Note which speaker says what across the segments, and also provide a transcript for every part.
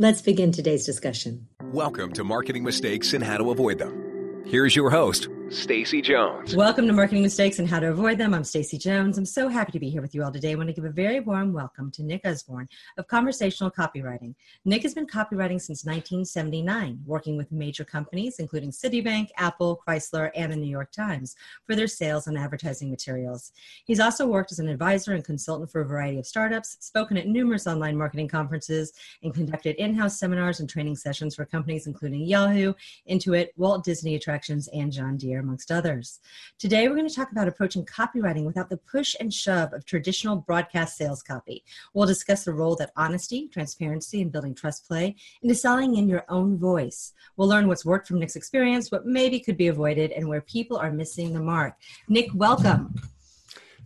Speaker 1: Let's begin today's discussion.
Speaker 2: Welcome to Marketing Mistakes and How to Avoid Them. Here's your host, Stacey Jones.
Speaker 1: Welcome to Marketing Mistakes and How to Avoid Them. I'm Stacey Jones. I'm so happy to be here with you all today. I want to give a very warm welcome to Nick Usborne of Conversational Copywriting. Nick has been copywriting since 1979, working with major companies including Citibank, Apple, Chrysler, and the New York Times for their sales and advertising materials. He's also worked as an advisor and consultant for a variety of startups, spoken at numerous online marketing conferences, and conducted in-house seminars and training sessions for companies including Yahoo, Intuit, Walt Disney Attractions, and John Deere amongst others. Today, we're going to talk about approaching copywriting without the push and shove of traditional broadcast sales copy. We'll discuss the role that honesty, transparency, and building trust play into selling in your own voice. We'll learn what's worked from Nick's experience, what maybe could be avoided, and where people are missing the mark. Nick, welcome.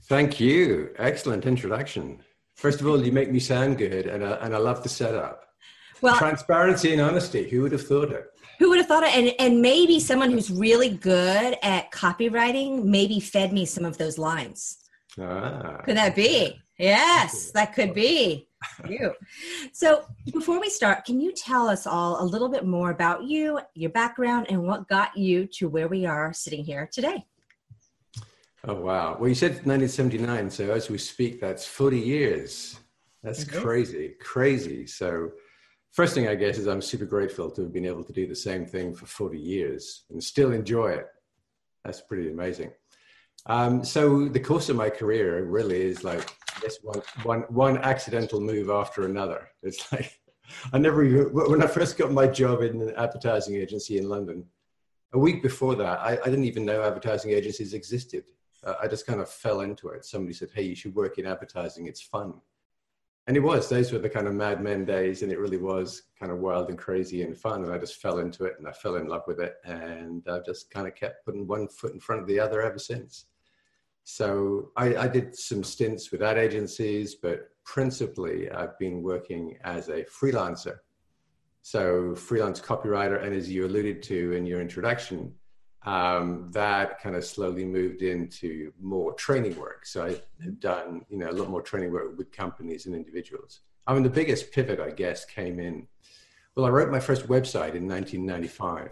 Speaker 3: Thank you. Excellent introduction. First of all, you make me sound good, and I, and I love the setup. Well, transparency and honesty. Who would have thought it?
Speaker 1: Who would have thought it? And, and maybe someone who's really good at copywriting maybe fed me some of those lines. Ah. Could that be? Yes, that could be. you. So, before we start, can you tell us all a little bit more about you, your background, and what got you to where we are sitting here today?
Speaker 3: Oh, wow. Well, you said 1979. So, as we speak, that's 40 years. That's mm-hmm. crazy, crazy. So, first thing I guess is I'm super grateful to have been able to do the same thing for 40 years and still enjoy it. That's pretty amazing. Um, so the course of my career really is like this one, one, one accidental move after another. It's like I never when I first got my job in an advertising agency in London, a week before that, I, I didn't even know advertising agencies existed. Uh, I just kind of fell into it. Somebody said, "Hey, you should work in advertising. It's fun." And it was those were the kind of mad men days and it really was kind of wild and crazy and fun and i just fell into it and i fell in love with it and i've just kind of kept putting one foot in front of the other ever since. So i, I did some stints with ad agencies but principally i've been working as a freelancer. So freelance copywriter and as you alluded to in your introduction um, that kind of slowly moved into more training work. So I have done, you know, a lot more training work with companies and individuals. I mean, the biggest pivot, I guess, came in. Well, I wrote my first website in 1995.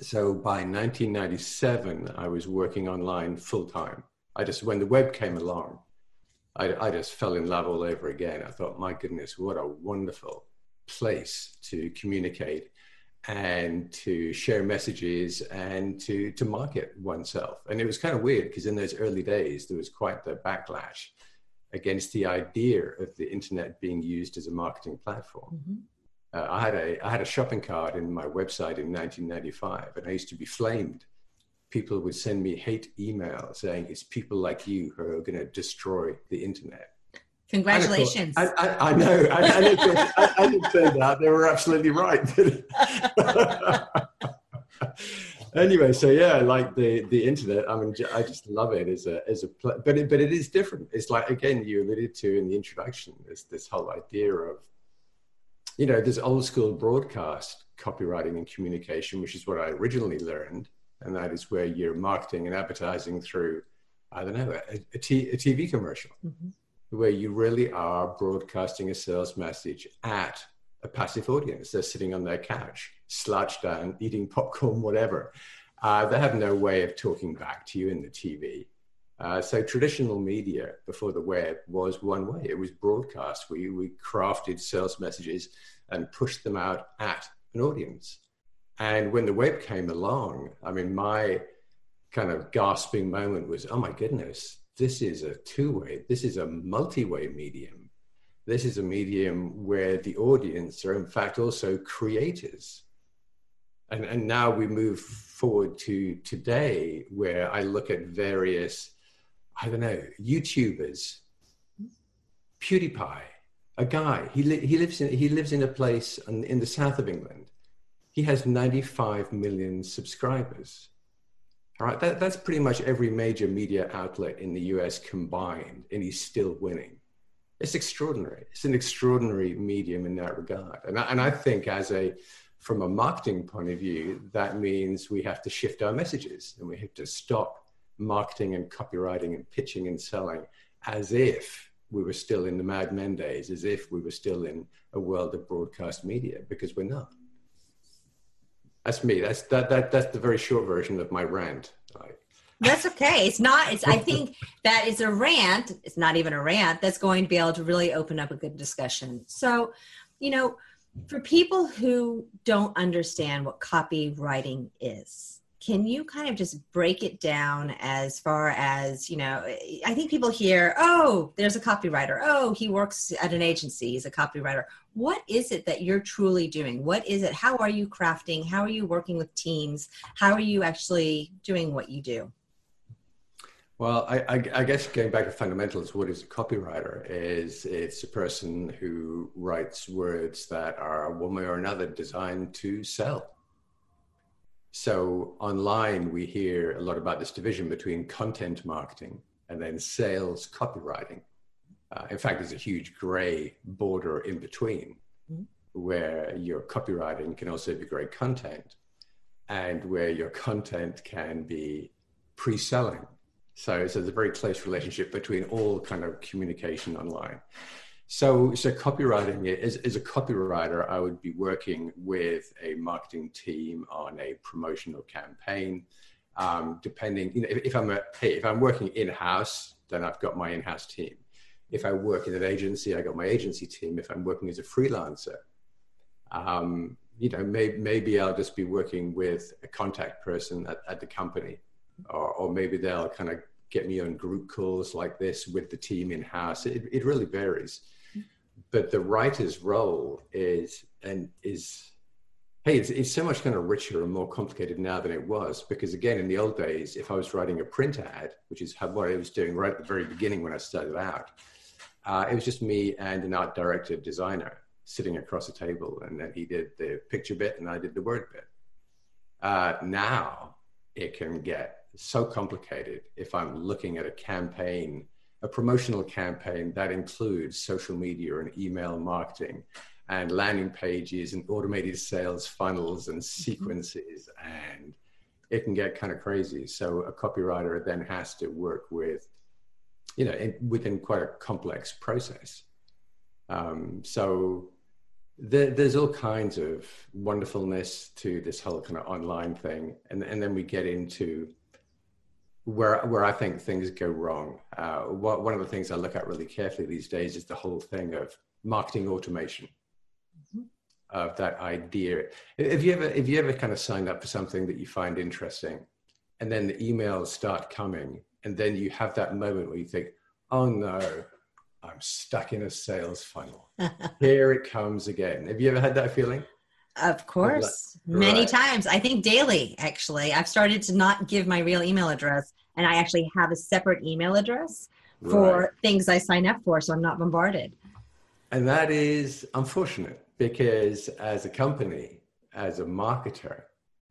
Speaker 3: So by 1997, I was working online full time. I just, when the web came along, I, I just fell in love all over again. I thought, my goodness, what a wonderful place to communicate and to share messages and to to market oneself. And it was kind of weird because in those early days there was quite the backlash against the idea of the internet being used as a marketing platform. Mm-hmm. Uh, I had a I had a shopping cart in my website in 1995, and I used to be flamed. People would send me hate email saying it's people like you who are going to destroy the internet.
Speaker 1: Congratulations.
Speaker 3: I, I, I, know. I, I, didn't, I, I say that. They were absolutely right. anyway, so yeah, like the, the internet, I mean, I just love it as a, as a, but it, but it is different. It's like, again, you alluded to in the introduction, this, this whole idea of, you know, this old school broadcast copywriting and communication, which is what I originally learned. And that is where you're marketing and advertising through, I don't know, a, a, t- a TV commercial. Mm-hmm where you really are broadcasting a sales message at a passive audience. They're sitting on their couch, slouched down, eating popcorn, whatever. Uh, they have no way of talking back to you in the TV. Uh, so traditional media before the web was one way. It was broadcast. We, we crafted sales messages and pushed them out at an audience. And when the web came along, I mean, my kind of gasping moment was, oh my goodness, this is a two-way this is a multi-way medium this is a medium where the audience are in fact also creators and, and now we move forward to today where i look at various i don't know youtubers pewdiepie a guy. He li- he lives in he lives in a place in, in the south of England. He has 95 million subscribers. All right, that, that's pretty much every major media outlet in the US combined, and he's still winning. It's extraordinary. It's an extraordinary medium in that regard. And I, and I think, as a from a marketing point of view, that means we have to shift our messages and we have to stop marketing and copywriting and pitching and selling as if we were still in the Mad Men days, as if we were still in a world of broadcast media, because we're not. That's me. That's that that that's the very short version of my rant.
Speaker 1: That's okay. It's not. It's. I think that is a rant. It's not even a rant. That's going to be able to really open up a good discussion. So, you know, for people who don't understand what copywriting is, can you kind of just break it down as far as you know i think people hear oh there's a copywriter. Oh he works at an agency. He's a copywriter. What is it that you're truly doing? What is it? How are you crafting? How are you working with teams? How are you actually doing what you do?
Speaker 3: Well, I, I, I, guess going back to fundamentals, what is a copywriter? Is it's a person who writes words that are one way or another designed to sell. So online, we hear a lot about this division between content marketing and then sales copywriting. Uh, in fact, there's a huge gray border in between mm-hmm. where your copywriting can also be great content and where your content can be pre-selling. So, so there's a very close relationship between all kind of communication online. So, so copywriting is as a copywriter, I would be working with a marketing team on a promotional campaign. Um, depending, you know, if, if I'm a, hey, if I'm working in house, then I've got my in-house team. If I work in an agency, I got my agency team. If I'm working as a freelancer, um, you know, may, maybe I'll just be working with a contact person at, at the company, or, or maybe they'll kind of get me on group calls like this with the team in house. It, it really varies but the writer's role is and is hey it's, it's so much kind of richer and more complicated now than it was because again in the old days if i was writing a print ad which is what i was doing right at the very beginning when i started out uh, it was just me and an art director designer sitting across a table and then he did the picture bit and i did the word bit. Uh, now it can get so complicated if i'm looking at a campaign a promotional campaign that includes social media and email marketing and landing pages and automated sales funnels and mm-hmm. sequences and it can get kind of crazy. So a copywriter then has to work with you know in, within quite a complex process. Um, so there, there's all kinds of wonderfulness to this whole kind of online thing. And, and then we get into where where I think things go wrong. Uh, what, one of the things I look at really carefully these days is the whole thing of marketing automation. Mm-hmm. Of that idea, if you ever if you ever kind of signed up for something that you find interesting, and then the emails start coming, and then you have that moment where you think, "Oh no, I'm stuck in a sales funnel. Here it comes again." Have you ever had that feeling?
Speaker 1: Of course, many right. times. I think daily, actually. I've started to not give my real email address, and I actually have a separate email address for right. things I sign up for, so I'm not bombarded.
Speaker 3: And that is unfortunate because, as a company, as a marketer,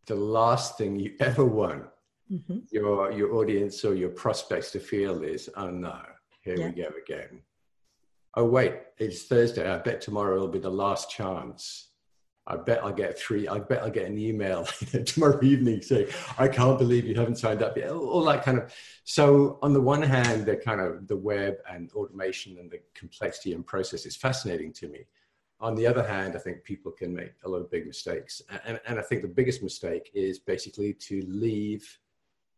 Speaker 3: the last thing you ever want mm-hmm. your your audience or your prospects to feel is, "Oh no, here yeah. we go again." Oh wait, it's Thursday. I bet tomorrow will be the last chance I bet I'll get three. I bet I'll get an email tomorrow evening saying, "I can't believe you haven't signed up yet." All that kind of. So on the one hand, the kind of the web and automation and the complexity and process is fascinating to me. On the other hand, I think people can make a lot of big mistakes, and, and I think the biggest mistake is basically to leave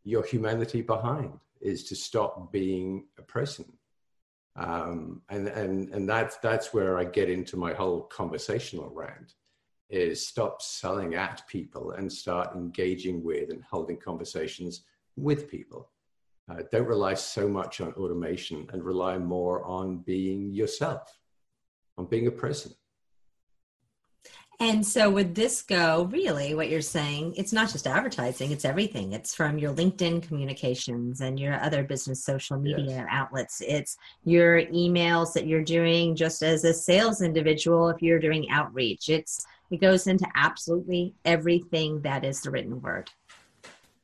Speaker 3: your humanity behind. Is to stop being a person, um, and and and that's that's where I get into my whole conversational rant is stop selling at people and start engaging with and holding conversations with people. Uh, don't rely so much on automation and rely more on being yourself, on being a person.
Speaker 1: And so, would this go really what you're saying? It's not just advertising, it's everything. It's from your LinkedIn communications and your other business social media yes. outlets. It's your emails that you're doing just as a sales individual if you're doing outreach. It's it goes into absolutely everything that is the written word.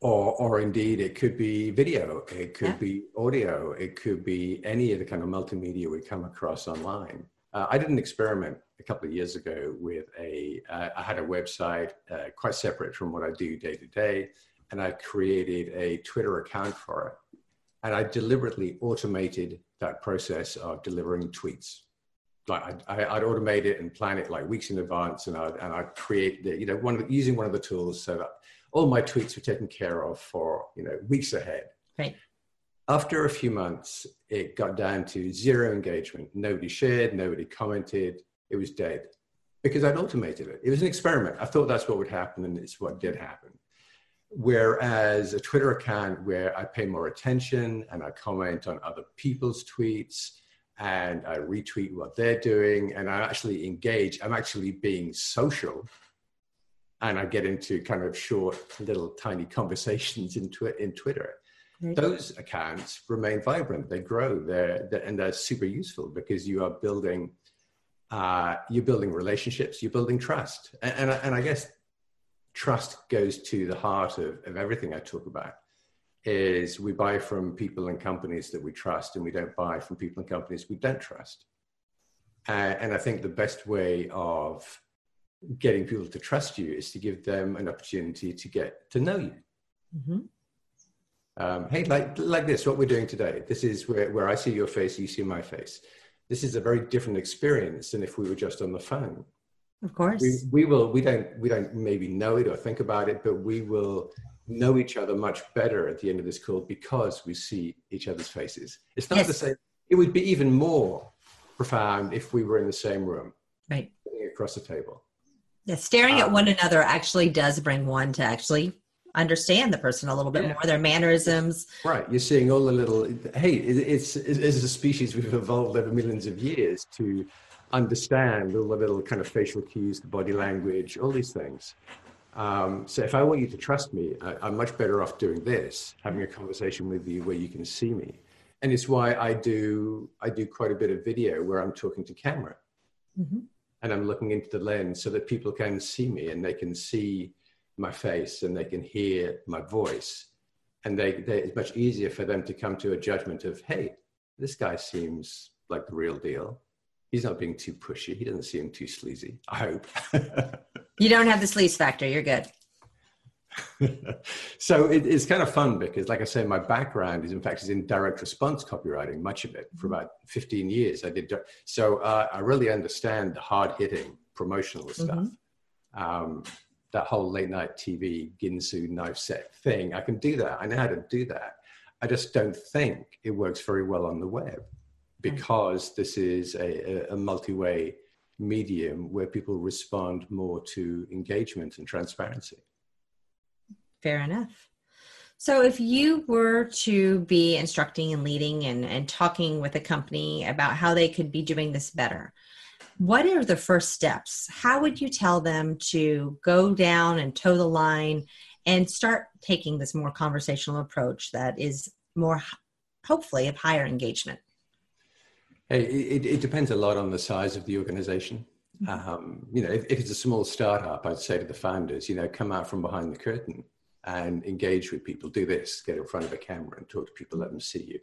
Speaker 3: Or, or indeed, it could be video, it could yeah. be audio, it could be any of the kind of multimedia we come across online. Uh, I did an experiment a couple of years ago with a. Uh, I had a website uh, quite separate from what I do day to day, and I created a Twitter account for it. And I deliberately automated that process of delivering tweets. Like I, would automate it and plan it like weeks in advance, and I'd, and I'd create the, you know, one of the, using one of the tools so that all my tweets were taken care of for, you know, weeks ahead.
Speaker 1: Right.
Speaker 3: After a few months, it got down to zero engagement. Nobody shared, nobody commented. It was dead because I'd automated it. It was an experiment. I thought that's what would happen, and it's what did happen. Whereas a Twitter account where I pay more attention and I comment on other people's tweets and I retweet what they're doing and I actually engage, I'm actually being social and I get into kind of short, little tiny conversations in, twi- in Twitter those accounts remain vibrant. They grow. They're, they're, and they're super useful because you are building uh, you're building relationships. You're building trust. And, and, and I guess trust goes to the heart of, of everything I talk about. Is we buy from people and companies that we trust, and we don't buy from people and companies we don't trust. Uh, and I think the best way of getting people to trust you is to give them an opportunity to get to know you. Mm-hmm. Um, hey, like like this, what we're doing today. This is where, where I see your face, you see my face. This is a very different experience than if we were just on the phone.
Speaker 1: Of course,
Speaker 3: we, we will. We don't. We don't maybe know it or think about it, but we will know each other much better at the end of this call because we see each other's faces. It's not yes. the same. It would be even more profound if we were in the same room,
Speaker 1: right,
Speaker 3: across the table.
Speaker 1: Yeah, staring um, at one another actually does bring one to actually understand the person a little bit yeah. more, their mannerisms.
Speaker 3: Right. You're seeing all the little, hey, it's, it's, as a species, we've evolved over millions of years to understand all the little kind of facial cues, the body language, all these things. Um, so if I want you to trust me, I, am much better off doing this, having a conversation with you where you can see me. And it's why I do, I do quite a bit of video where I'm talking to camera. Mm-hmm. And I'm looking into the lens so that people can see me and they can see my face and they can hear my voice and they, they, it's much easier for them to come to a judgment of hey this guy seems like the real deal he's not being too pushy he doesn't seem too sleazy i hope
Speaker 1: you don't have the sleaze factor you're good
Speaker 3: so it, it's kind of fun because like i say my background is in fact is in direct response copywriting much of it for about 15 years i did so uh, i really understand the hard hitting promotional stuff mm-hmm. um, that whole late night TV Ginsu knife set thing. I can do that. I know how to do that. I just don't think it works very well on the web Mm. because this is a, a multi-way medium where people respond more to engagement and transparency.
Speaker 1: Fair enough. So, if you were to be instructing and leading and, and talking with a company about how they could be doing this better, what are the first steps? How would you tell them to go down and toe the line and start taking this more conversational approach that is more, hopefully, of higher engagement?
Speaker 3: Hey, it, it depends a lot on the size of the organization. Mm-hmm. Um, you know, if, if, it's a small startup, I'd say to the founders, you know, come out from behind the curtain and engage with people. Do this: get in front of a camera and talk to people, let them see you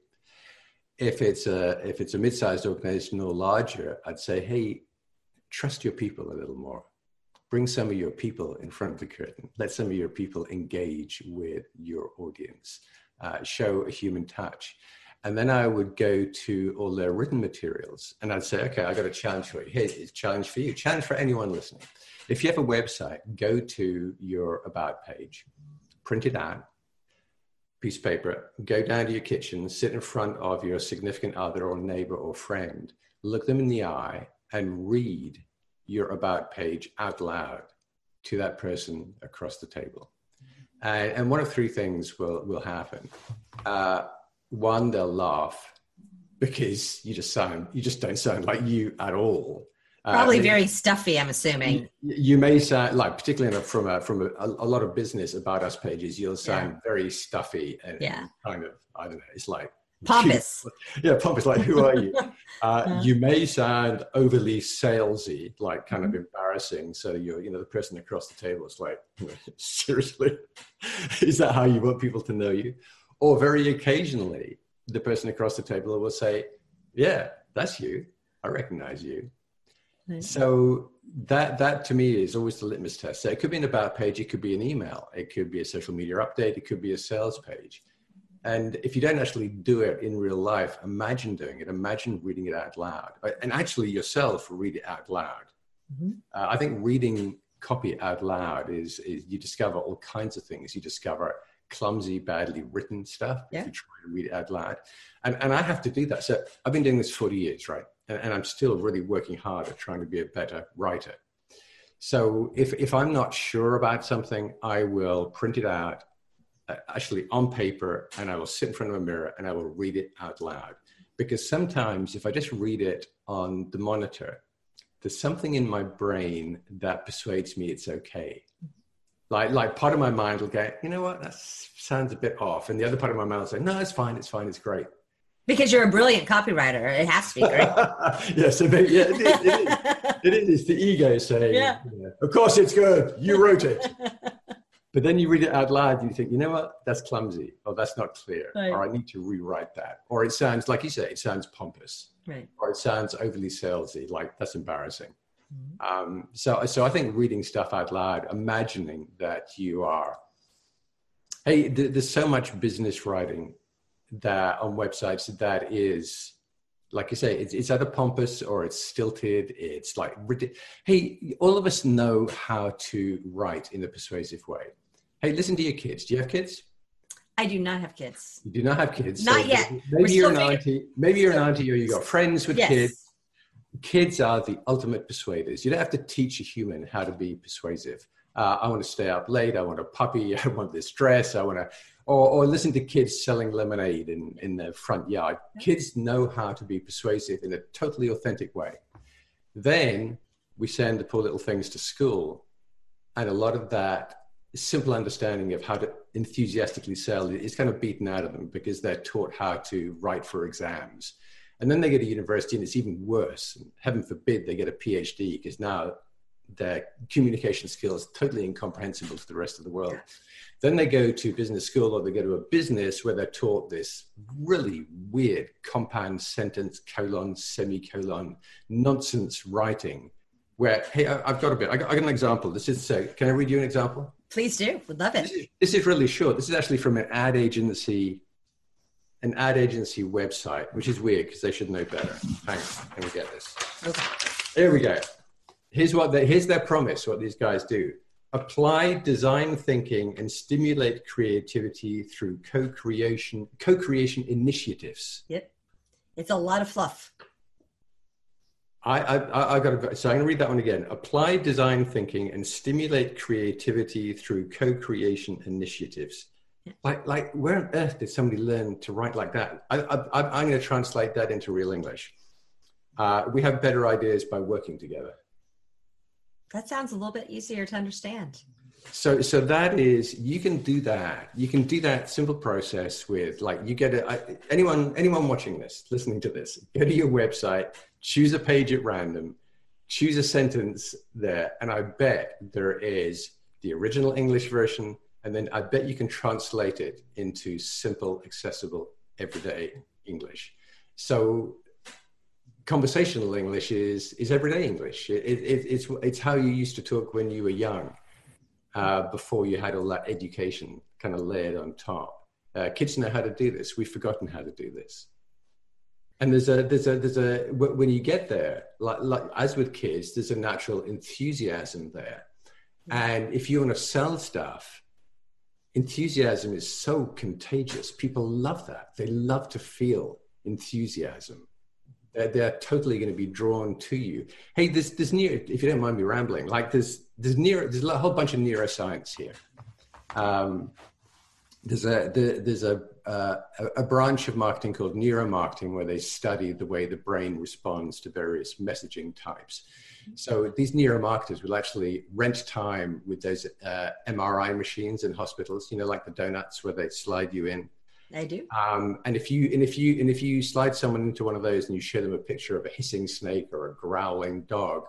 Speaker 3: if it's a if it's a mid-sized organization or larger, I'd say, hey, trust your people a little more. Bring some of your people in front of the curtain. Let some of your people engage with your audience. Uh, show a human touch. And then I would go to all their written materials and I'd say, okay, I got a challenge for you. Here's a challenge for you. Challenge for anyone listening. If you have a website, go to your about page, print it out, piece of paper, go down to your kitchen, sit in front of your significant other or neighbor or friend, look them in the eye, and read your about page out loud to that person across the table. Uh, and one of three things will, will happen. Uh, one, they'll laugh because you just sound, you just don't sound like you at all.
Speaker 1: Probably uh, very stuffy, I'm assuming.
Speaker 3: You, you, may sound like, particularly from a, from a, a, lot of business about us pages, you'll sound yeah. very stuffy and,
Speaker 1: yeah.
Speaker 3: kind of, I don't know, it's like
Speaker 1: pompous.
Speaker 3: yeah, pompous. Like, who are you? Uh, yeah. You may sound overly salesy, like kind mm-hmm. of embarrassing. So you're, you know, the person across the table is like, seriously, is that how you want people to know you? Or very occasionally, the person across the table will say, "Yeah, that's you. I recognize you." So that that to me is always the litmus test. So it could be an about page, it could be an email, it could be a social media update, it could be a sales page. And if you don't actually do it in real life, imagine doing it. Imagine reading it out loud, and actually yourself read it out loud. Mm-hmm. Uh, I think reading copy out loud is, is you discover all kinds of things. You discover clumsy, badly written stuff
Speaker 1: yeah.
Speaker 3: if you try to read it out loud. And, and I have to do that. So I've been doing this 40 years, right? And, and I'm still really working hard at trying to be a better writer. So if, if I'm not sure about something, I will print it out uh, actually on paper and I will sit in front of a mirror and I will read it out loud. Because sometimes if I just read it on the monitor, there's something in my brain that persuades me it's okay like like part of my mind will go, you know what, that sounds a bit off, and the other part of my mind will say, no, it's fine, it's fine, it's great.
Speaker 1: Because you're a brilliant copywriter, it has to be great.
Speaker 3: yes, yeah, yeah, it, it, it, is. it is the ego saying, yeah. yeah. of course it's good, you wrote it. but then you read it out loud and you think, you know what, that's clumsy, or that's not clear, right. or I need to rewrite that, or it sounds like you say, it sounds pompous,
Speaker 1: right.
Speaker 3: or it sounds overly salesy, like that's embarrassing. Um, so, so I think reading stuff out loud, imagining that you are, hey, th- there's so much business writing that on websites that is, like you say, it's, it's either pompous or it's stilted. It's like, hey, all of us know how to write in a persuasive way. Hey, listen to your kids. Do you have kids?
Speaker 1: I do not have kids.
Speaker 3: You do not have kids.
Speaker 1: Not so yet.
Speaker 3: Maybe you're an auntie. Maybe you're an auntie, or you got friends with yes. kids kids are the ultimate persuaders. You don't have to teach a human how to be persuasive. Uh, I want to stay up late. I want a puppy. I want this dress. I want to, or, or listen to kids selling lemonade in, in their front yard. Kids know how to be persuasive in a totally authentic way. Then we send the poor little things to school, and a lot of that simple understanding of how to enthusiastically sell is kind of beaten out of them because they're taught how to write for exams and then they get to university and it's even worse. Heaven forbid they get a PhD because now their communication skills are totally incomprehensible to the rest of the world. Then they go to business school or they go to a business where they're taught this really weird compound sentence, colon, semicolon, nonsense writing. Where, hey, I've got a bit, I got, I got an example. This is, so, can I read you an example?
Speaker 1: Please do. Would love it.
Speaker 3: This is, this is really short. This is actually from an ad agency an ad agency website, which is weird because they should know better. Hang on, let me get this. Okay. Here we go. Here's what they, here's their promise. What these guys do: apply design thinking and stimulate creativity through co-creation co-creation initiatives.
Speaker 1: Yep, it's a lot of fluff.
Speaker 3: I, I, I got to, go. so I'm going to read that one again. Apply design thinking and stimulate creativity through co-creation initiatives. Like, like, where on earth did somebody learn to write like that? I, I, am going to translate that into real English. Uh, we have better ideas by working together.
Speaker 1: That sounds a little bit easier to understand.
Speaker 3: So, so that is you can do that. You can do that simple process with like you get it. Anyone, anyone watching this, listening to this, go to your website, choose a page at random, choose a sentence there, and I bet there is the original English version, and then I bet you can translate it into simple, accessible, everyday English. So conversational English is, is everyday English. It, it, it's, it's how you used to talk when you were young, uh, before you had all that education kind of layered on top. Uh, kids know how to do this. We've forgotten how to do this. And there's a, there's a, there's a, when you get there, like, like as with kids, there's a natural enthusiasm there. And if you want to sell stuff, enthusiasm is so contagious. People love that. They love to feel enthusiasm. They're, they're totally going to be drawn to you. Hey, there's, there's near, if you don't mind me rambling, like there's, there's near, there's a whole bunch of neuroscience here. Um, there's a, there's a, uh, a branch of marketing called neuromarketing where they study the way the brain responds to various messaging types. So these neuromarketers will actually rent time with those uh, MRI machines in hospitals, you know, like the donuts where they slide you in.
Speaker 1: They do.
Speaker 3: Um, and if you and if you and if you slide someone into one of those and you show them a picture of a hissing snake or a growling dog,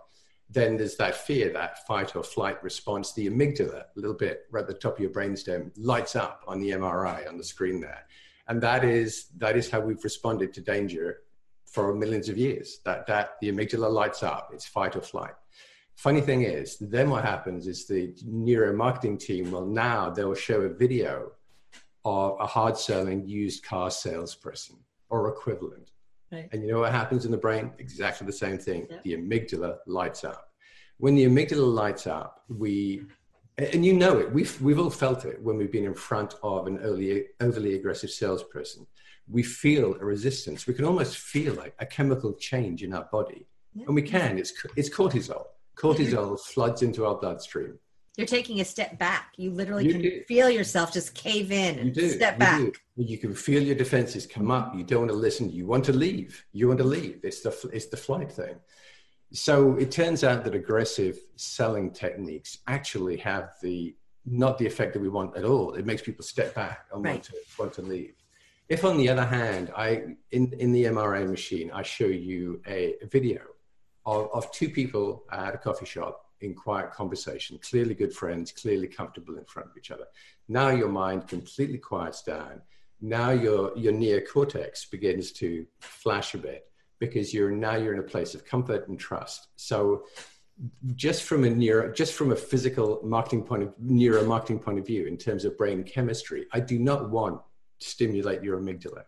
Speaker 3: then there's that fear, that fight or flight response. The amygdala, a little bit right at the top of your brainstem, lights up on the MRI on the screen there, and that is that is how we've responded to danger for millions of years. That that the amygdala lights up, it's fight or flight. Funny thing is, then what happens is the neuromarketing team will now they will show a video of a hard selling used car salesperson or equivalent. Right. And you know what happens in the brain? Exactly the same thing. Yep. The amygdala lights up. When the amygdala lights up, we, and you know it, we've, we've all felt it when we've been in front of an overly, overly aggressive salesperson. We feel a resistance. We can almost feel like a chemical change in our body. Yep. And we can. It's, it's cortisol. Cortisol floods into our bloodstream
Speaker 1: you're taking a step back. You literally you can do. feel yourself just cave in and step
Speaker 3: you
Speaker 1: back.
Speaker 3: Do. You can feel your defenses come up. You don't want to listen. You want to leave. You want to leave. It's the it's the flight thing. So it turns out that aggressive selling techniques actually have the not the effect that we want at all. It makes people step back and right. want to want to leave. If on the other hand, I in in the MRI machine, I show you a, a video of, of two people at a coffee shop in quiet conversation, clearly good friends, clearly comfortable in front of each other. Now your mind completely quiets down. Now your, your neocortex begins to flash a bit because you're now you're in a place of comfort and trust. So just from a neuro, just from a physical marketing point of neuro marketing point of view, in terms of brain chemistry, I do not want stimulate your amygdala.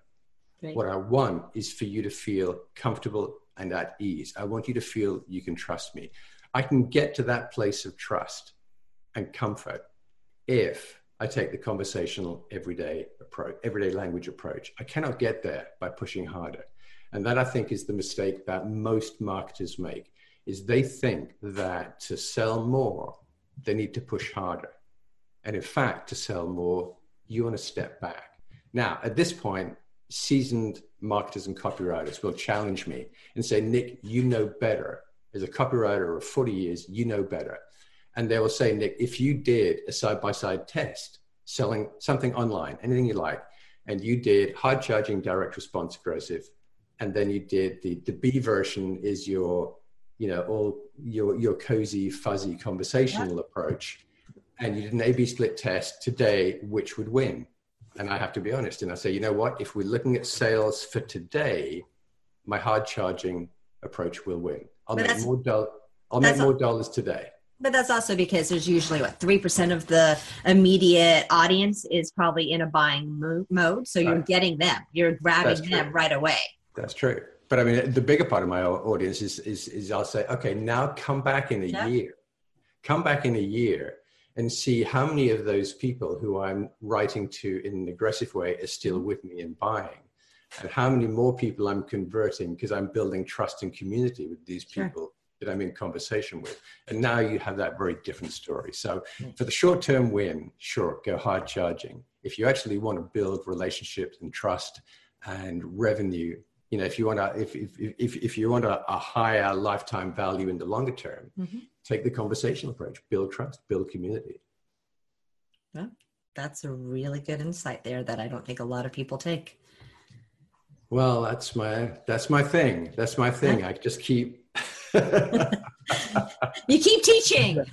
Speaker 3: Right. What I want is for you to feel comfortable and at ease. I want you to feel you can trust me. I can get to that place of trust and comfort if I take the conversational everyday approach, everyday language approach. I cannot get there by pushing harder. And that I think is the mistake that most marketers make is they think that to sell more, they need to push harder. And in fact, to sell more, you want to step back. Now, at this point, seasoned marketers and copywriters will challenge me and say, Nick, you know better as a copywriter of 40 years, you know better. And they will say, Nick, if you did a side by side test selling something online, anything you like, and you did hard charging direct response aggressive, and then you did the, the B version is your, you know, all your, your cozy, fuzzy conversational yeah. approach. And you did an A B split test today, which would win? And I have to be honest. And I say, you know what? If we're looking at sales for today, my hard charging approach will win. I'll but make more dollars. I'll make more dollars today.
Speaker 1: But that's also because there's usually what three percent of the immediate audience is probably in a buying mo- mode, so you're right. getting them, you're grabbing them right away.
Speaker 3: That's true. But I mean, the bigger part of my audience is is, is I'll say, okay, now come back in a yeah. year, come back in a year, and see how many of those people who I'm writing to in an aggressive way are still with me and buying and how many more people I'm converting because I'm building trust and community with these people sure. that I'm in conversation with. And now you have that very different story. So hmm. for the short term win, sure, go hard charging. If you actually want to build relationships and trust and revenue, you know, if you want to, if, if, if, if you want a, a higher lifetime value in the longer term, mm-hmm. take the conversational approach, build trust, build community.
Speaker 1: Yeah, that's a really good insight there that I don't think a lot of people take.
Speaker 3: Well, that's my that's my thing. That's my thing. I just keep.
Speaker 1: you keep teaching.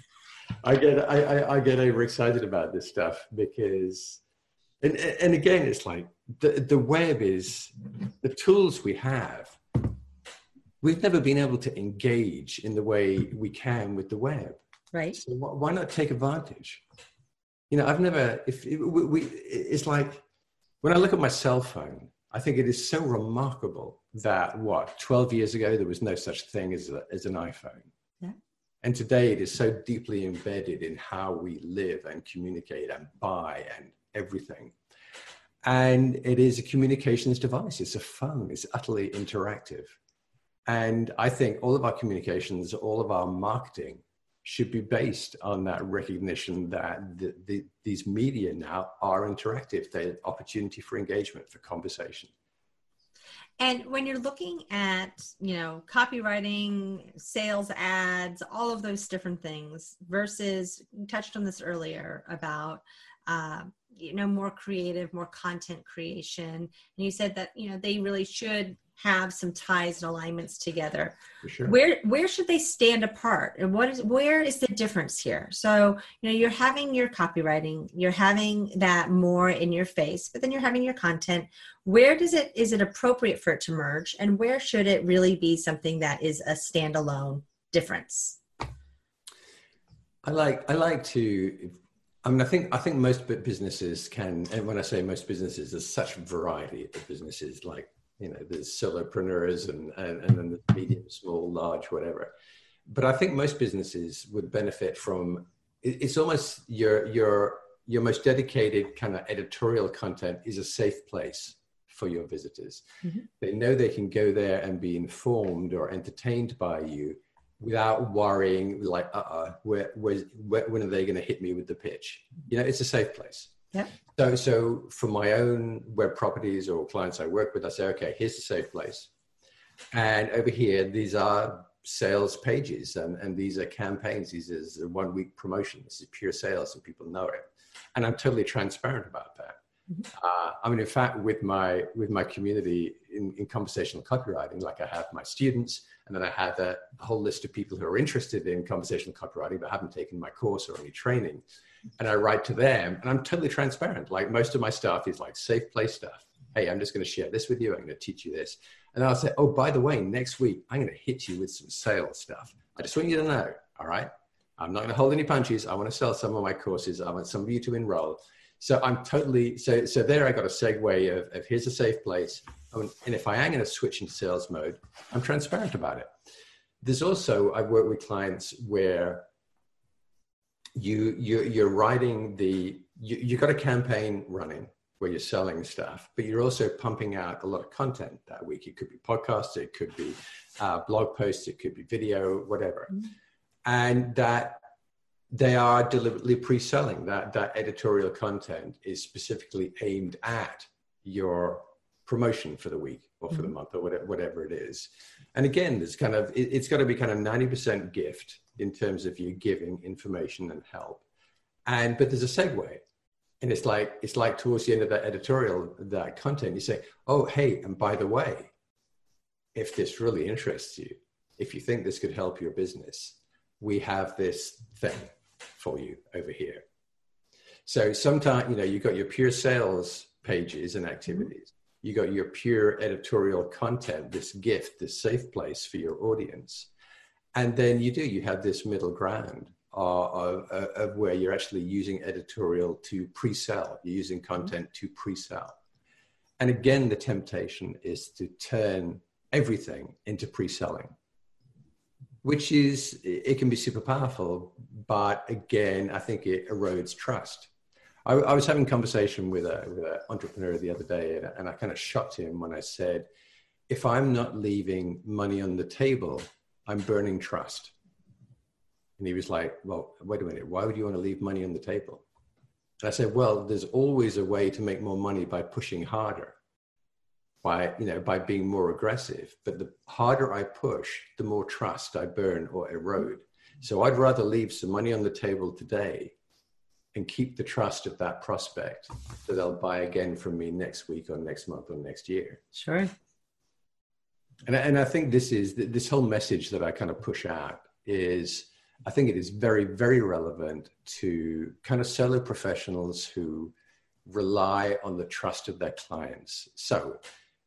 Speaker 3: I get I, I, I get overexcited about this stuff because, and and again, it's like the the web is the tools we have. We've never been able to engage in the way we can with the web.
Speaker 1: Right.
Speaker 3: So why not take advantage? You know, I've never. If it, we, it's like when I look at my cell phone I think it is so remarkable that what 12 years ago there was no such thing as, a, as an iPhone. Yeah. And today it is so deeply embedded in how we live and communicate and buy and everything. And it is a communications device, it's a phone, it's utterly interactive. And I think all of our communications, all of our marketing should be based on that recognition that the, the, these media now are interactive. They're opportunity for engagement, for conversation.
Speaker 1: And when you're looking at, you know, copywriting, sales ads, all of those different things versus you touched on this earlier about uh, you know more creative more content creation. And you said that you know they really should have some ties and alignments together. Sure. where where should they stand apart? And what is where is the difference here? So you know you're having your copywriting you're having that more in your face but then you're having your content. Where does it is it appropriate for it to merge? And where should it really be something that is a standalone difference?
Speaker 3: I like i like to I mean, I think I think most businesses can, and when I say most businesses, there's such variety of businesses. Like you know, there's solopreneurs and and, and then the medium, small, large, whatever. But I think most businesses would benefit from. It's almost your your your most dedicated kind of editorial content is a safe place for your visitors. Mm-hmm. They know they can go there and be informed or entertained by you without worrying like uh-uh where, where, when are they going to hit me with the pitch? You know it's a safe place.
Speaker 1: Yeah.
Speaker 3: So so for my own web properties or clients i work with i say okay here's a safe place. And over here these are sales pages and, and these are campaigns. These is a one week promotion. This is pure sales and people know it. And i'm totally transparent about that. Mm-hmm. uh, I mean, in fact, with my with my community in, in conversational copywriting, like I have my students, and then I had a, whole list of people who are interested in conversational copywriting but haven't taken my course or any training. And I write to them and I'm totally transparent. Like most of my stuff is like safe place stuff. Hey, I'm just going to share this with you. I'm going to teach you this. And I'll say, oh, by the way, next week, I'm going to hit you with some sales stuff. I just want you to know, all right? I'm not going to hold any punches. I want to sell some of my courses. I want some of you to enroll. So I'm totally, so, so there I got a segue of, of here's a safe place. And if I am going to switch into sales mode, I'm transparent about it. There's also, I've worked with clients where you, you you're writing the, you, you got a campaign running where you're selling stuff, but you're also pumping out a lot of content that week. It could be podcasts, it could be uh, blog posts, it could be video, whatever. Mm-hmm. And that they are deliberately pre-selling that that editorial content is specifically aimed at your promotion for the week or for mm-hmm. the month or whatever, whatever it is. And again, there's kind of, it, has got to be kind of 90% gift in terms of you giving information and help. And, but there's a segue. And it's like, it's like towards the end of that editorial, that content, you say, oh, hey, and by the way, if this really interests you, if you think this could help your business, we have this thing for you over here. So sometimes, you know, you've got your pure sales pages and activities you got your pure editorial content, this gift, this safe place for your audience. And then you do, you have this middle ground uh, of, uh, of, where you're actually using editorial to pre sell, you're using content to pre sell. And again, the temptation is to turn everything into pre selling, which is, it can be super powerful, but again, I think it erodes trust. I, I was having a conversation with a with an entrepreneur the other day, and, and I kind of shocked him when I said, "If I'm not leaving money on the table, I'm burning trust." And he was like, "Well, wait a minute. Why would you want to leave money on the table?" And I said, "Well, there's always a way to make more money by pushing harder." by you know by being more aggressive but the harder i push the more trust i burn or erode so i'd rather leave some money on the table today and keep the trust of that prospect that they'll buy again from me next week or next month or next year.
Speaker 1: Sure.
Speaker 3: And, and I think this is this whole message that I kind of push out is I think it is very, very relevant to kind of solo professionals who rely on the trust of their clients. So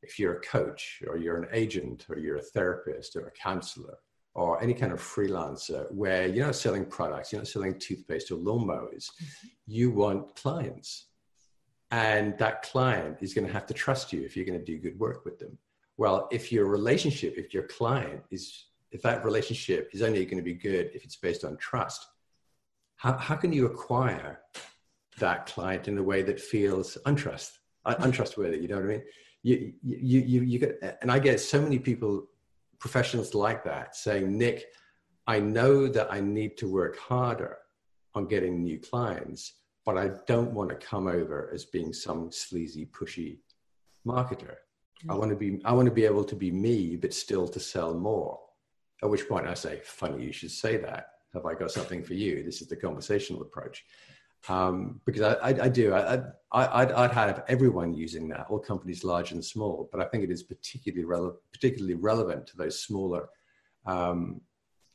Speaker 3: if you're a coach or you're an agent or you're a therapist or a counselor or any kind of freelancer where you're not selling products, you're not selling toothpaste or lawnmowers, mm-hmm. you want clients. And that client is going to have to trust you if you're going to do good work with them. Well, if your relationship, if your client is, if that relationship is only going to be good if it's based on trust, how, how can you acquire that client in a way that feels untrust, untrustworthy? You know what I mean? You, you, you, you get, and I get so many people professionals like that saying, Nick, I know that I need to work harder on getting new clients, but I don't want to come over as being some sleazy, pushy marketer. I mm. want to be I want to be able to be me, but still to sell more. At which point I say, funny you should say that. Have I got something for you? This is the conversational approach. Um, because I, I, I do. I, I, I'd, I'd have everyone using that, all companies large and small. But I think it is particularly relevant, particularly relevant to those smaller, um,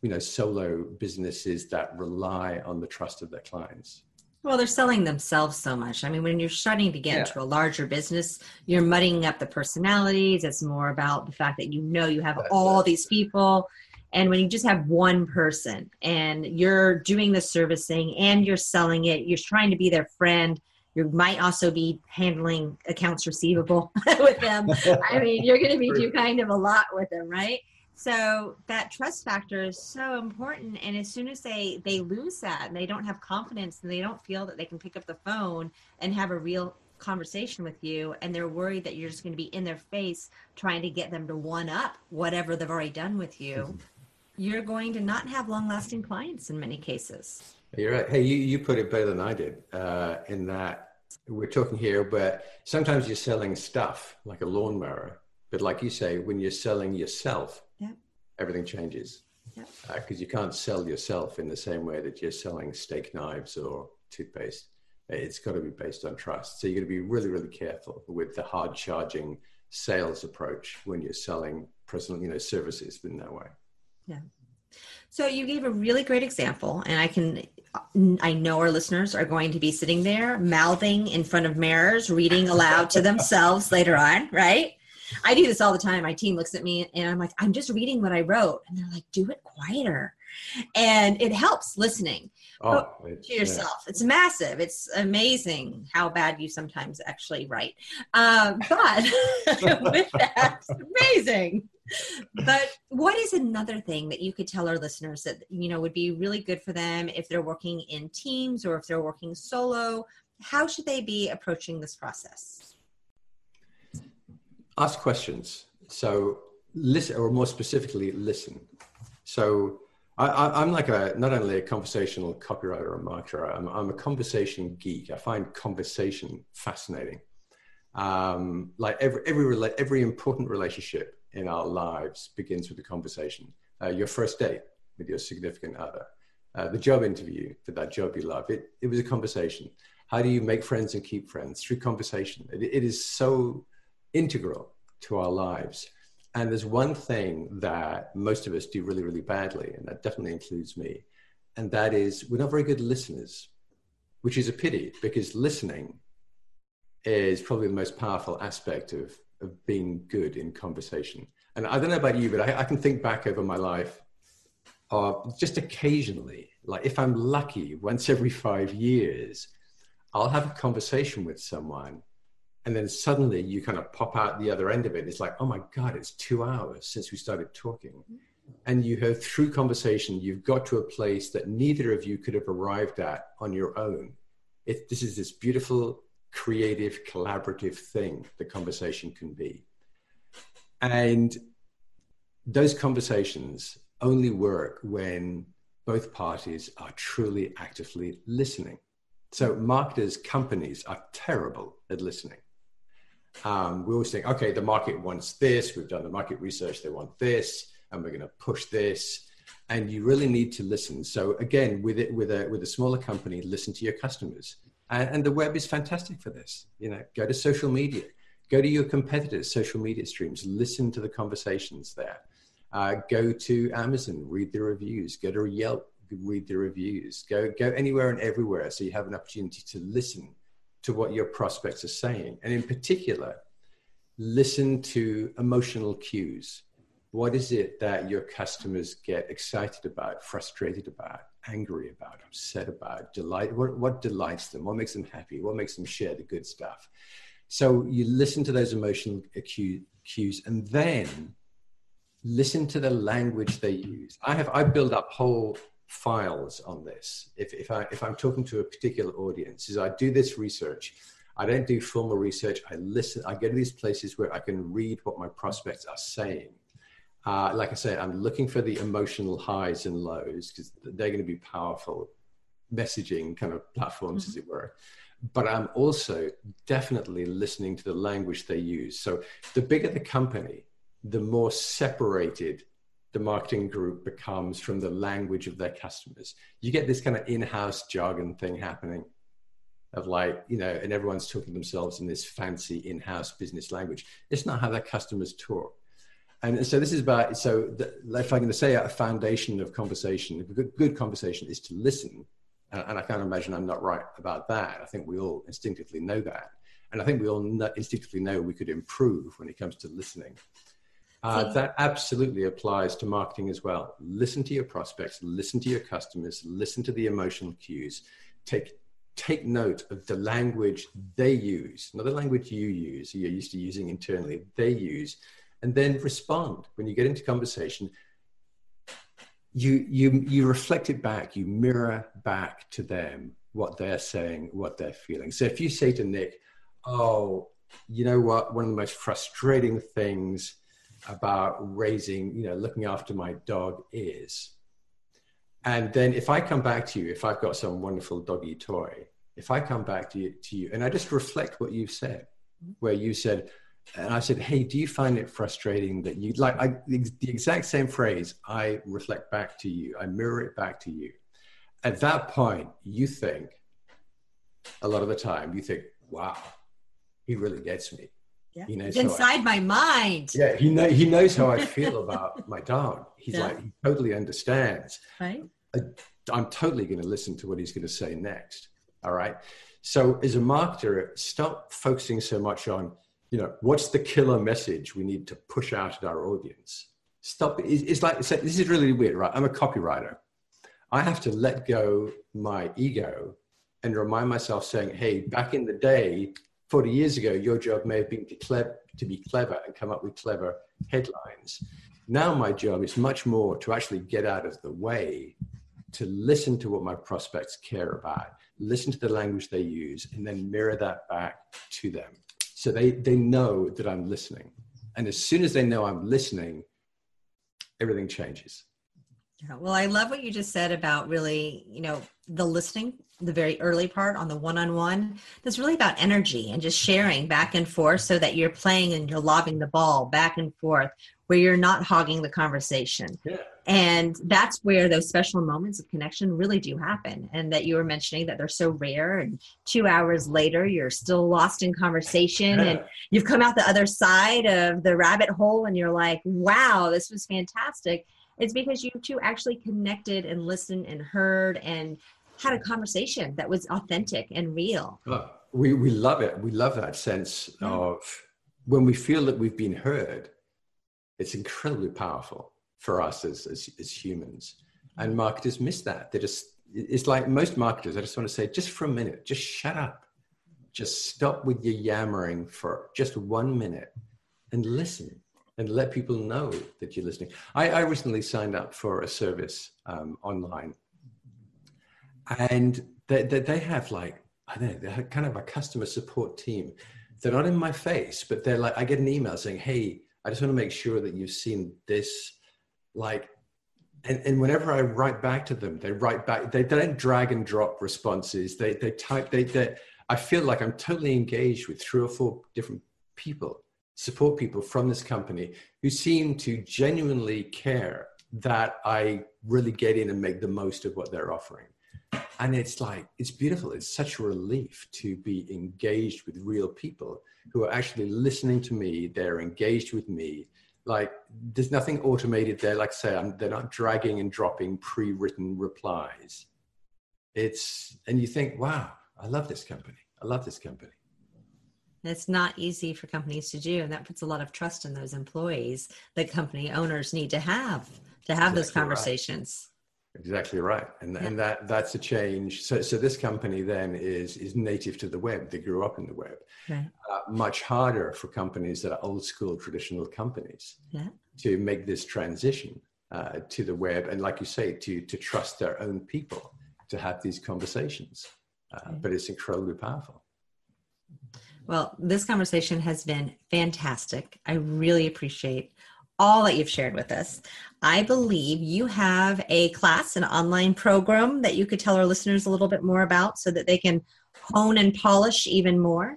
Speaker 3: you know, solo businesses that rely on the trust of their clients.
Speaker 1: Well, they're selling themselves so much. I mean, when you're starting to get yeah. into a larger business, you're muddying up the personalities. It's more about the fact that you know you have That's all these people. And when you just have one person and you're doing the servicing and you're selling it, you're trying to be their friend. You might also be handling accounts receivable with them. I mean, you're going to be doing kind of a lot with them, right? so that trust factor is so important and as soon as they they lose that and they don't have confidence and they don't feel that they can pick up the phone and have a real conversation with you and they're worried that you're just going to be in their face trying to get them to one up whatever they've already done with you mm-hmm. You're going to not have long lasting clients in many cases
Speaker 3: you're right hey you, you put it better than i did uh, in that we're talking here but sometimes you're selling stuff like a lawnmower but like you say when you're selling yourself everything changes because yep. uh, you can't sell yourself in the same way that you're selling steak knives or toothpaste. It's got to be based on trust. So you're going to be really, really careful with the hard charging sales approach when you're selling personal, you know, services in that way.
Speaker 1: Yeah. So you gave a really great example, and I can, I know our listeners are going to be sitting there mouthing in front of mirrors, reading aloud to themselves later on, right? I do this all the time. My team looks at me and I'm like, I'm just reading what I wrote. And they're like, do it quieter. And it helps listening oh, to yourself. Yeah. It's massive. It's amazing how bad you sometimes actually write. Um, but with that, amazing. But what is another thing that you could tell our listeners that you know would be really good for them if they're working in teams or if they're working solo? How should they be approaching this process?
Speaker 3: ask questions. So listen, or more specifically, listen. So I, am like a not only a conversational copywriter or marketer. I'm, I'm a conversation geek. I find conversation fascinating. Um, like every every every important relationship in our lives begins with a conversation. Uh, your first date with your significant other, uh, the job interview for that job you love. It it was a conversation. How do you make friends and keep friends through conversation? it, it is so integral to our lives. And there's one thing that most of us do really, really badly, and that definitely includes me, and that is we're not very good listeners, which is a pity because listening is probably the most powerful aspect of, of being good in conversation. And I don't know about you, but I, I can think back over my life of just occasionally, like if I'm lucky, once every five years, I'll have a conversation with someone and then suddenly you kind of pop out the other end of it. It's like, oh my God, it's two hours since we started talking. And you have, through conversation, you've got to a place that neither of you could have arrived at on your own. It, this is this beautiful, creative, collaborative thing the conversation can be. And those conversations only work when both parties are truly actively listening. So marketers, companies are terrible at listening um, we always think, okay, the market wants this. We've done the market research. They want this, and we're going to push this. And you really need to listen. So again, with it, with a with a smaller company, listen to your customers. And, and the web is fantastic for this. You know, go to social media, go to your competitors' social media streams, listen to the conversations there. Uh, go to Amazon, read the reviews. Go to Yelp, read the reviews. Go go anywhere and everywhere, so you have an opportunity to listen to what your prospects are saying. And in particular, listen to emotional cues. What is it that your customers get excited about, frustrated about, angry about, upset about, delight? What, what delights them? What makes them happy? What makes them share the good stuff? So you listen to those emotional cues and then listen to the language they use. I have I build up whole files on this. If, if, I, if I'm talking to a particular audience, is I do this research. I don't do formal research. I listen. I go to these places where I can read what my prospects are saying. Uh, like I said, I'm looking for the emotional highs and lows because they're going to be powerful messaging kind of platforms, mm-hmm. as it were. But I'm also definitely listening to the language they use. So the bigger the company, the more separated the marketing group becomes from the language of their customers. You get this kind of in-house jargon thing happening of like, you know, and everyone's talking themselves in this fancy in-house business language. It's not how their customers talk. And so this is about, so the, if I'm going to say a foundation of conversation, a good, good conversation is to listen. And, and I can't imagine I'm not right about that. I think we all instinctively know that. And I think we all know, instinctively know we could improve when it comes to listening. Uh, that absolutely applies to marketing as well. Listen to your prospects, listen to your customers, listen to the emotional cues. Take take note of the language they use, not the language you use, you're used to using internally, they use, and then respond. When you get into conversation, you, you, you reflect it back, you mirror back to them what they're saying, what they're feeling. So if you say to Nick, Oh, you know what, one of the most frustrating things about raising, you know, looking after my dog is. And then if I come back to you, if I've got some wonderful doggy toy, if I come back to you, to you and I just reflect what you've said, where you said, and I said, hey, do you find it frustrating that you like I, the, exact same phrase? I reflect back to you, I mirror it back to you. At that point, you think, a lot of the time, you think, wow, he really gets me.
Speaker 1: Yeah. He knows inside I, my mind.
Speaker 3: Yeah, he know he knows how I feel about my dog. He's yeah. like he totally understands.
Speaker 1: Right.
Speaker 3: I, I'm totally going to listen to what he's going to say next. All right. So as a marketer, stop focusing so much on, you know, what's the killer message we need to push out at our audience. Stop. It's like this is really weird, right? I'm a copywriter. I have to let go my ego and remind myself, saying, "Hey, back in the day, 40 years ago, your job may have been to, to be clever and come up with clever headlines. Now, my job is much more to actually get out of the way, to listen to what my prospects care about, listen to the language they use, and then mirror that back to them. So they, they know that I'm listening. And as soon as they know I'm listening, everything changes.
Speaker 1: Yeah, well, I love what you just said about really, you know, the listening, the very early part on the one on one. That's really about energy and just sharing back and forth so that you're playing and you're lobbing the ball back and forth where you're not hogging the conversation.
Speaker 3: Yeah.
Speaker 1: And that's where those special moments of connection really do happen. And that you were mentioning that they're so rare. And two hours later, you're still lost in conversation yeah. and you've come out the other side of the rabbit hole and you're like, wow, this was fantastic it's because you two actually connected and listened and heard and had a conversation that was authentic and real.
Speaker 3: Oh, we, we love it. We love that sense yeah. of when we feel that we've been heard, it's incredibly powerful for us as, as, as humans. And marketers miss that. They just, it's like most marketers, I just want to say, just for a minute, just shut up. Just stop with your yammering for just one minute and listen and let people know that you're listening. I, I recently signed up for a service um, online, and they, they, they, have like I don't know, they're kind of a customer support team. They're not in my face, but they're like I get an email saying, "Hey, I just want to make sure that you've seen this." Like, and, and whenever I write back to them, they write back. They, they don't drag and drop responses. They they type. They they. I feel like I'm totally engaged with three or four different people support people from this company who seem to genuinely care that I really get in and make the most of what they're offering. And it's like, it's beautiful. It's such a relief to be engaged with real people who are actually listening to me. They're engaged with me. Like, there's nothing automated there. Like I say, I'm, they're not dragging and dropping pre written replies. It's, and you think, wow, I love this company. I love this company.
Speaker 1: It's not easy for companies to do, and that puts a lot of trust in those employees that company owners need to have to have exactly those conversations.
Speaker 3: Right. Exactly right, and yeah. and that that's a change. So so this company then is is native to the web. They grew up in the web. Right. Uh, much harder for companies that are old school traditional companies
Speaker 1: yeah.
Speaker 3: to make this transition uh, to the web, and like you say, to to trust their own people to have these conversations. Uh, But it's incredibly powerful.
Speaker 1: Well, this conversation has been fantastic. I really appreciate all that you've shared with us. I believe you have a class, an online program that you could tell our listeners a little bit more about so that they can hone and polish even more.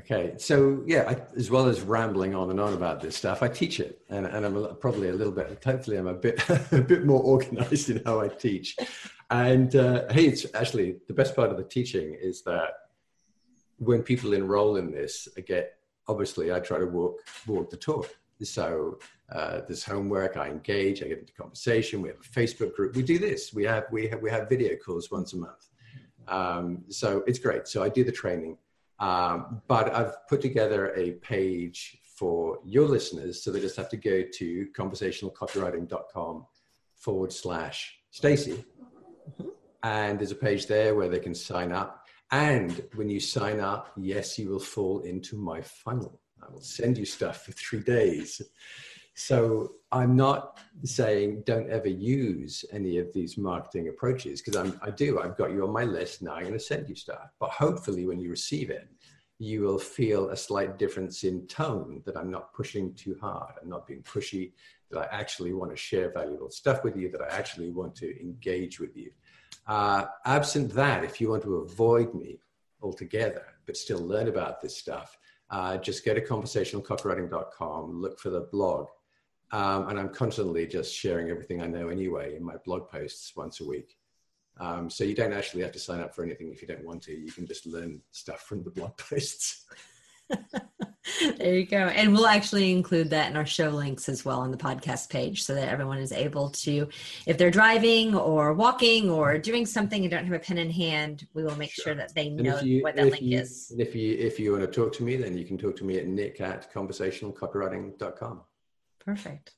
Speaker 3: Okay, so yeah, I, as well as rambling on and on about this stuff, I teach it, and, and I'm a, probably a little bit. Hopefully, I'm a bit a bit more organized in how I teach. And uh, hey, it's actually the best part of the teaching is that when people enroll in this, I get obviously I try to walk walk the talk. So uh, there's homework. I engage. I get into conversation. We have a Facebook group. We do this. We have we have we have video calls once a month. Um, so it's great. So I do the training um, but I've put together a page for your listeners, so they just have to go to conversationalcopywriting.com forward slash Stacy. Mm-hmm. And there's a page there where they can sign up. And when you sign up, yes, you will fall into my funnel. I will send you stuff for three days. So I'm not saying don't ever use any of these marketing approaches because I do. I've got you on my list now. I'm going to send you stuff. But hopefully, when you receive it, you will feel a slight difference in tone that I'm not pushing too hard. I'm not being pushy, that I actually want to share valuable stuff with you, that I actually want to engage with you. Uh, absent that, if you want to avoid me altogether, but still learn about this stuff, uh, just go to conversationalcopywriting.com, look for the blog, um, and I'm constantly just sharing everything I know anyway in my blog posts once a week. Um, so you don't actually have to sign up for anything if you don't want to. You can just learn stuff from the blog posts.
Speaker 1: there you go. And we'll actually include that in our show links as well on the podcast page so that everyone is able to, if they're driving or walking or doing something and don't have a pen in hand, we will make sure, sure that they know you, what that link
Speaker 3: you,
Speaker 1: is.
Speaker 3: If you if you want to talk to me, then you can talk to me at nick at conversationalcopywriting.com.
Speaker 1: Perfect.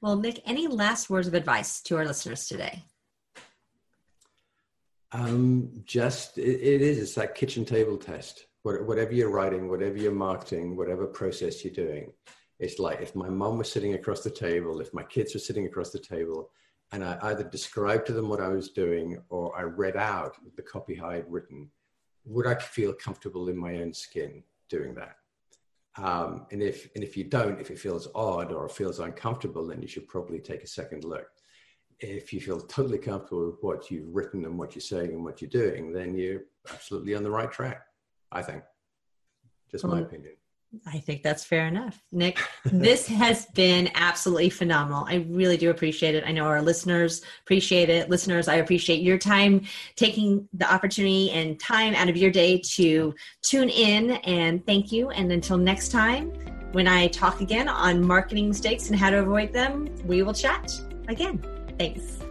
Speaker 1: Well, Nick, any last words of advice to our listeners today?
Speaker 3: Um, just it, it is. It's that kitchen table test. Whatever you're writing, whatever you're marketing, whatever process you're doing, it's like if my mom was sitting across the table, if my kids were sitting across the table, and I either described to them what I was doing or I read out the copy I had written, would I feel comfortable in my own skin doing that? Um, and if and if you don't, if it feels odd or feels uncomfortable, then you should probably take a second look. If you feel totally comfortable with what you've written and what you're saying and what you're doing, then you're absolutely on the right track. I think. Just my opinion.
Speaker 1: I think that's fair enough. Nick, this has been absolutely phenomenal. I really do appreciate it. I know our listeners appreciate it. Listeners, I appreciate your time taking the opportunity and time out of your day to tune in and thank you. And until next time, when I talk again on marketing mistakes and how to avoid them, we will chat again. Thanks.